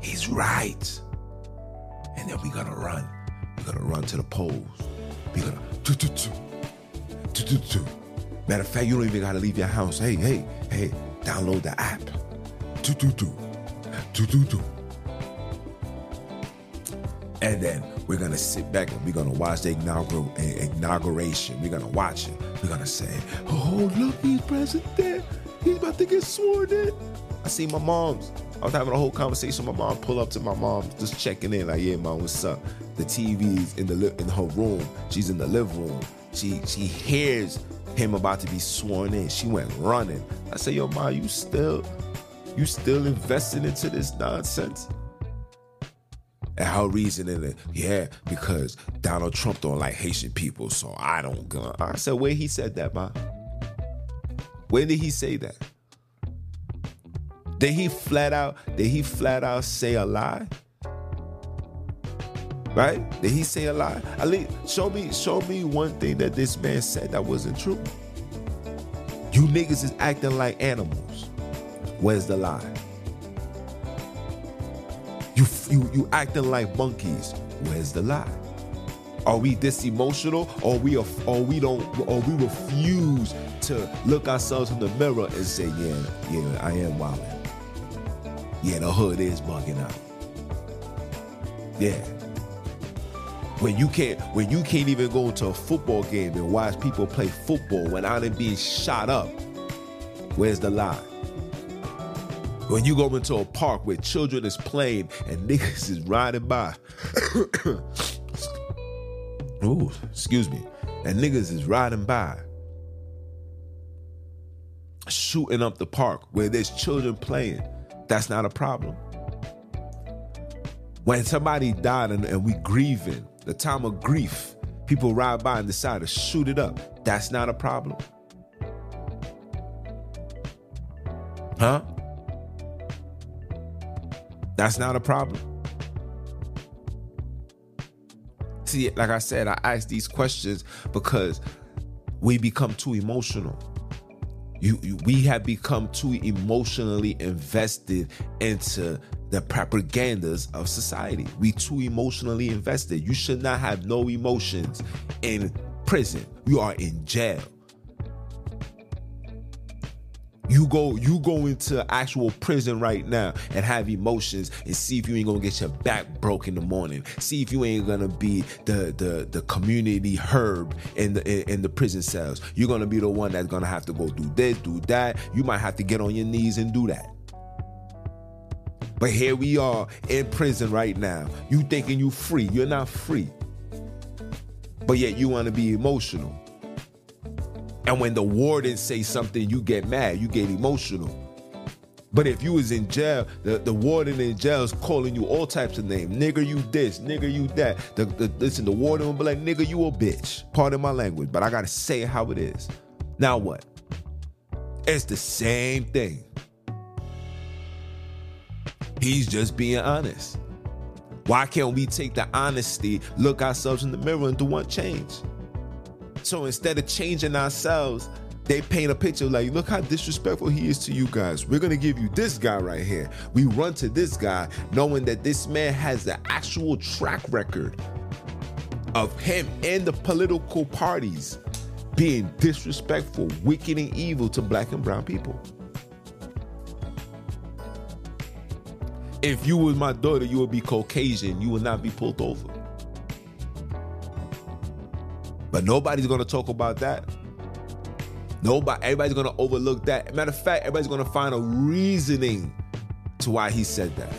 He's right. And then we're gonna run. We're gonna run to the polls. We're do do do do do. Matter of fact, you don't even gotta leave your house. Hey, hey, hey, download the app. Do do do. Do do do. And then we're gonna sit back and we're gonna watch the inaugural eh, inauguration. We're gonna watch it. We're gonna say, "Oh, look, he's president. He's about to get sworn in." I see my mom's. I was having a whole conversation. My mom pull up to my mom, just checking in, like, "Yeah, mom, what's up?" The TV's in the li- in her room. She's in the living room. She she hears him about to be sworn in. She went running. I said, "Yo, mom, you still you still investing into this nonsense?" And her reasoning is, yeah, because Donald Trump don't like Haitian people, so I don't go. I said, where he said that, ma? When did he say that? Did he flat out, did he flat out say a lie? Right? Did he say a lie? At least show me, show me one thing that this man said that wasn't true. You niggas is acting like animals. Where's the lie? You you you acting like monkeys. Where's the lie? Are we this emotional, or we are, or we don't, or we refuse to look ourselves in the mirror and say, yeah, yeah, I am wilding. Yeah, the hood is bugging out. Yeah. When you can't, when you can't even go to a football game and watch people play football without it being shot up, where's the lie? When you go into a park where children is playing and niggas is riding by. Ooh, excuse me. And niggas is riding by. Shooting up the park where there's children playing. That's not a problem. When somebody died and, and we grieving, the time of grief, people ride by and decide to shoot it up. That's not a problem. Huh? That's not a problem. See, like I said, I ask these questions because we become too emotional. You, you, we have become too emotionally invested into the propagandas of society. We too emotionally invested. You should not have no emotions in prison. You are in jail. You go, you go into actual prison right now and have emotions and see if you ain't gonna get your back broke in the morning. See if you ain't gonna be the the the community herb in the in, in the prison cells. You're gonna be the one that's gonna have to go do this, do that. You might have to get on your knees and do that. But here we are in prison right now. You thinking you free. You're not free. But yet you want to be emotional. And when the warden say something, you get mad, you get emotional. But if you was in jail, the, the warden in jail is calling you all types of names. Nigger, you this, nigger, you that. The, the, listen, the warden will be like, nigger, you a bitch. Pardon my language, but I gotta say how it is. Now what? It's the same thing. He's just being honest. Why can't we take the honesty, look ourselves in the mirror, and do one change? So instead of changing ourselves, they paint a picture like, look how disrespectful he is to you guys. We're gonna give you this guy right here. We run to this guy knowing that this man has the actual track record of him and the political parties being disrespectful, wicked, and evil to black and brown people. If you was my daughter, you would be Caucasian. You would not be pulled over. But nobody's gonna talk about that. Nobody, everybody's gonna overlook that. Matter of fact, everybody's gonna find a reasoning to why he said that.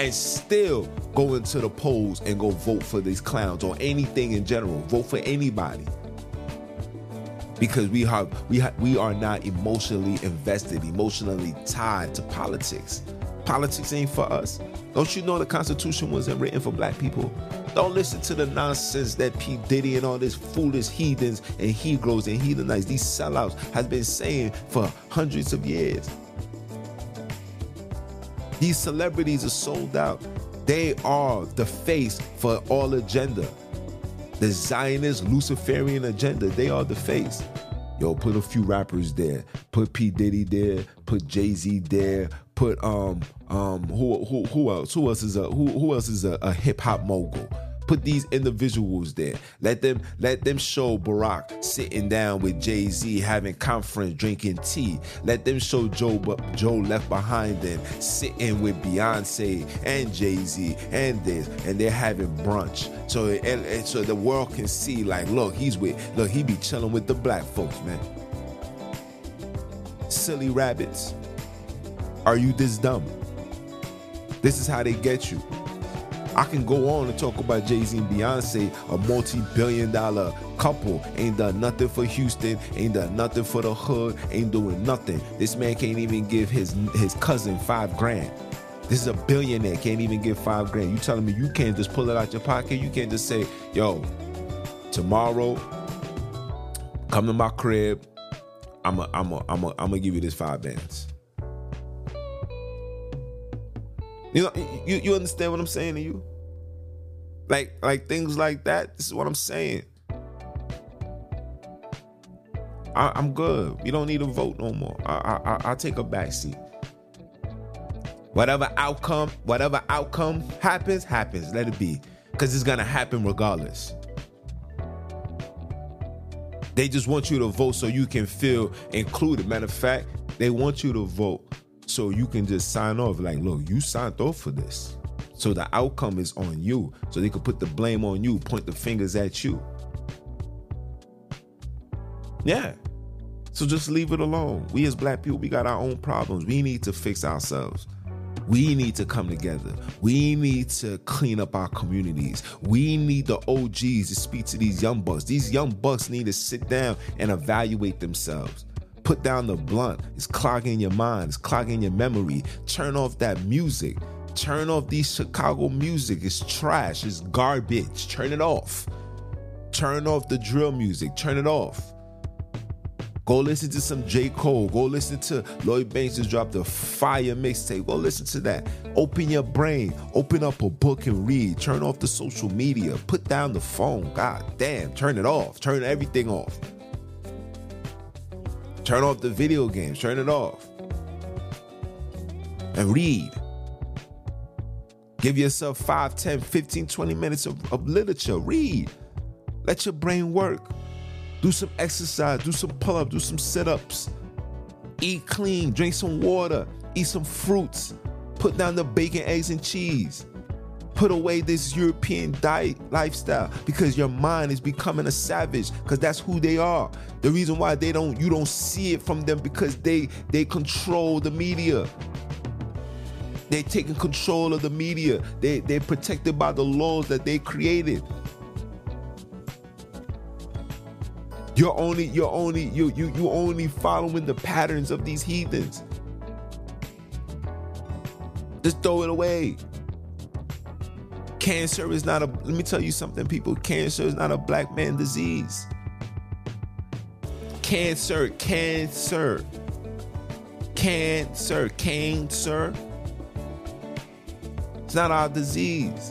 And still go into the polls and go vote for these clowns or anything in general. Vote for anybody. Because we have we have we are not emotionally invested, emotionally tied to politics. Politics ain't for us. Don't you know the Constitution wasn't written for black people? Don't listen to the nonsense that P. Diddy and all these foolish heathens and Hebrews and heathenites, these sellouts, has been saying for hundreds of years. These celebrities are sold out. They are the face for all agenda. The Zionist Luciferian agenda, they are the face. Yo, put a few rappers there. Put P. Diddy there. Put Jay-Z there. Put um um who who who else? Who else is a who who else is a, a hip hop mogul? Put these individuals there. Let them let them show Barack sitting down with Jay Z having conference, drinking tea. Let them show Joe Joe left behind them sitting with Beyonce and Jay Z and this, and they're having brunch. So and, and so the world can see like, look, he's with look, he be chilling with the black folks, man. Silly rabbits. Are you this dumb? This is how they get you. I can go on and talk about Jay Z and Beyonce, a multi billion dollar couple. Ain't done nothing for Houston, ain't done nothing for the hood, ain't doing nothing. This man can't even give his, his cousin five grand. This is a billionaire, can't even give five grand. You telling me you can't just pull it out your pocket? You can't just say, yo, tomorrow, come to my crib. I'm a, I'm a, I'm a, I'm gonna give you this five bands. You know, you, you understand what I'm saying to you? Like like things like that. This is what I'm saying. I, am good. You don't need to vote no more. I, I I take a back seat. Whatever outcome, whatever outcome happens, happens. Let it be, because it's gonna happen regardless. They just want you to vote so you can feel included. Matter of fact, they want you to vote so you can just sign off like, look, you signed off for this. So the outcome is on you. So they could put the blame on you, point the fingers at you. Yeah. So just leave it alone. We as black people, we got our own problems. We need to fix ourselves. We need to come together. We need to clean up our communities. We need the OGs to speak to these young bucks. These young bucks need to sit down and evaluate themselves. Put down the blunt. It's clogging your mind. It's clogging your memory. Turn off that music. Turn off these Chicago music. It's trash. It's garbage. Turn it off. Turn off the drill music. Turn it off. Go listen to some J. Cole. Go listen to Lloyd Banks just dropped a fire mixtape. Go listen to that. Open your brain. Open up a book and read. Turn off the social media. Put down the phone. God damn. Turn it off. Turn everything off. Turn off the video games, turn it off. And read. Give yourself 5, 10, 15, 20 minutes of, of literature. Read. Let your brain work. Do some exercise, do some pull ups, do some sit ups. Eat clean, drink some water, eat some fruits. Put down the bacon, eggs, and cheese put away this European diet lifestyle because your mind is becoming a savage because that's who they are. The reason why they don't you don't see it from them because they they control the media. They're taking control of the media. They they're protected by the laws that they created. You're only you're only you you you only following the patterns of these heathens. Just throw it away. Cancer is not a, let me tell you something, people. Cancer is not a black man disease. Cancer, cancer, cancer, cancer. It's not our disease.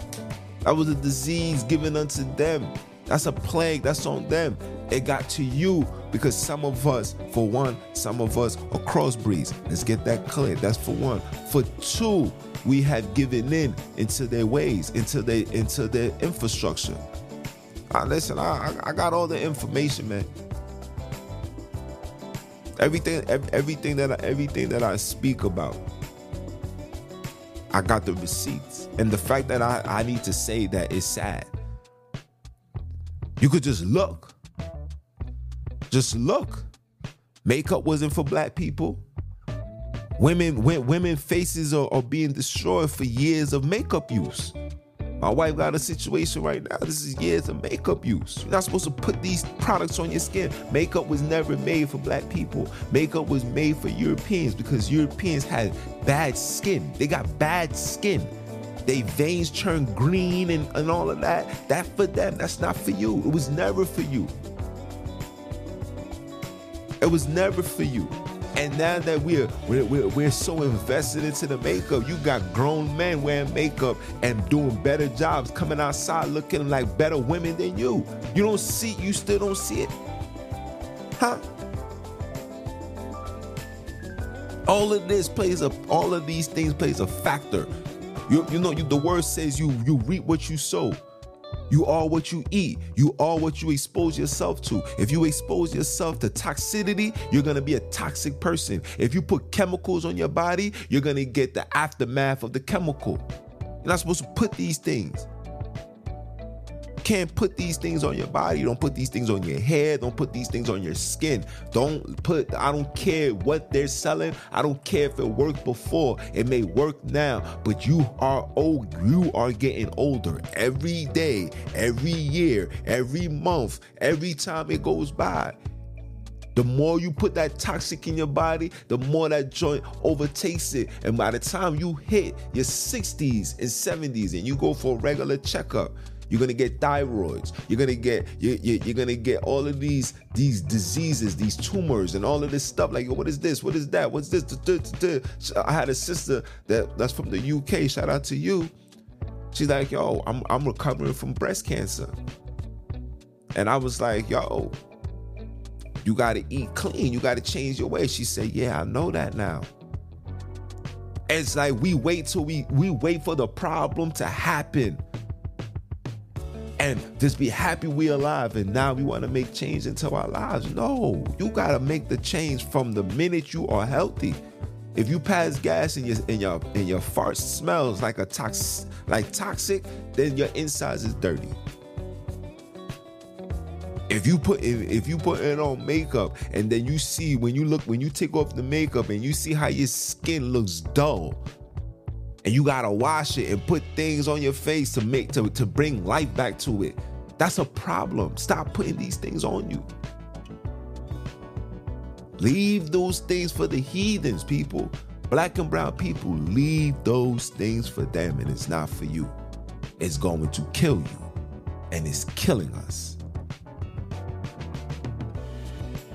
That was a disease given unto them. That's a plague. That's on them. It got to you because some of us, for one, some of us are crossbreeds. Let's get that clear. That's for one. For two, we have given in into their ways, into their into their infrastructure. Ah, I listen, I, I got all the information, man. Everything, everything that I, everything that I speak about, I got the receipts. And the fact that I, I need to say that is sad. You could just look. Just look. Makeup wasn't for black people. Women, women faces are, are being destroyed for years of makeup use. My wife got a situation right now. This is years of makeup use. You're not supposed to put these products on your skin. Makeup was never made for black people. Makeup was made for Europeans because Europeans had bad skin. They got bad skin. They veins turn green and, and all of that. That for them, that's not for you. It was never for you. It was never for you. And now that we're, we're, we're, so invested into the makeup, you got grown men wearing makeup and doing better jobs, coming outside looking like better women than you. You don't see, you still don't see it. Huh? All of this plays a all of these things plays a factor. You, you know, you, the word says you you reap what you sow. You are what you eat. You are what you expose yourself to. If you expose yourself to toxicity, you're going to be a toxic person. If you put chemicals on your body, you're going to get the aftermath of the chemical. You're not supposed to put these things can't put these things on your body. Don't put these things on your hair. Don't put these things on your skin. Don't put, I don't care what they're selling. I don't care if it worked before. It may work now, but you are old. You are getting older every day, every year, every month, every time it goes by. The more you put that toxic in your body, the more that joint overtakes it. And by the time you hit your 60s and 70s and you go for a regular checkup, you're gonna get thyroids. You're gonna get you, you, you're gonna get all of these these diseases, these tumors, and all of this stuff. Like, what is this? What is that? What's this? I had a sister that that's from the UK. Shout out to you. She's like, yo, I'm I'm recovering from breast cancer, and I was like, yo, you got to eat clean. You got to change your way. She said, yeah, I know that now. It's like we wait till we we wait for the problem to happen and just be happy we alive and now we want to make change into our lives. No, you gotta make the change from the minute you are healthy. If you pass gas and your and your and your fart smells like a tox like toxic, then your insides is dirty. If you put if, if you put it on makeup and then you see when you look when you take off the makeup and you see how your skin looks dull, and you gotta wash it and put things on your face to make to, to bring life back to it. That's a problem. Stop putting these things on you. Leave those things for the heathens, people. Black and brown people, leave those things for them, and it's not for you. It's going to kill you, and it's killing us.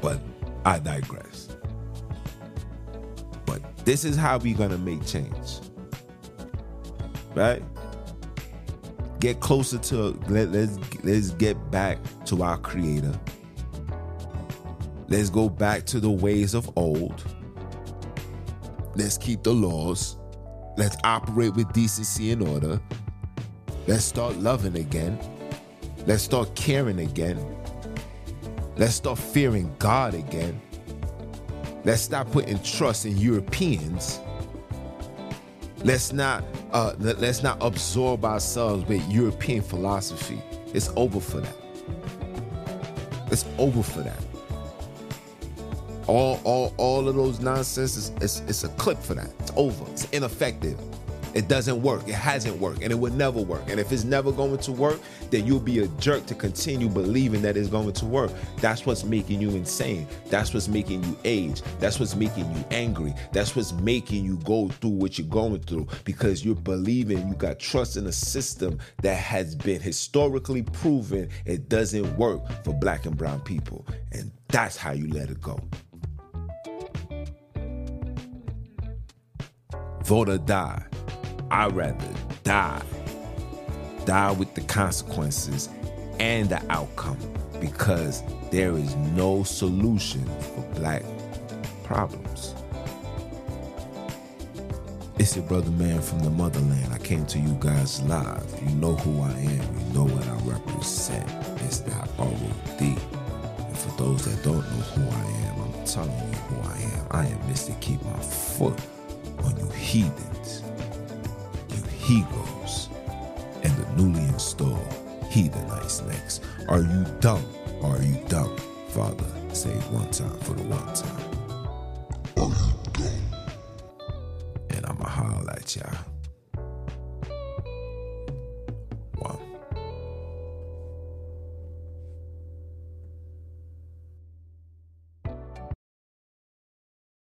But I digress. But this is how we're gonna make change right? Get closer to let, let's let's get back to our creator. Let's go back to the ways of old. Let's keep the laws. Let's operate with decency and order. Let's start loving again. Let's start caring again. Let's start fearing God again. Let's stop putting trust in Europeans Let's not uh, let, us not absorb ourselves with European philosophy. It's over for that. It's over for that. All all all of those nonsense is it's, it's a clip for that. It's over. It's ineffective. It doesn't work. It hasn't worked, and it will never work. And if it's never going to work, then you'll be a jerk to continue believing that it's going to work. That's what's making you insane. That's what's making you age. That's what's making you angry. That's what's making you go through what you're going through because you're believing you got trust in a system that has been historically proven it doesn't work for black and brown people. And that's how you let it go. Vote or die. I'd rather die. Die with the consequences and the outcome because there is no solution for black problems. It's your brother man from the motherland. I came to you guys live. You know who I am. You know what I represent. It's Mr. R.O.D. And for those that don't know who I am, I'm telling you who I am. I am Mr. Keep My Foot on you heathens, you he-goes, and the newly installed heathenites next. Are you dumb? Are you dumb? Father, say one time for the one time. Are you dumb? And I'ma holler at y'all.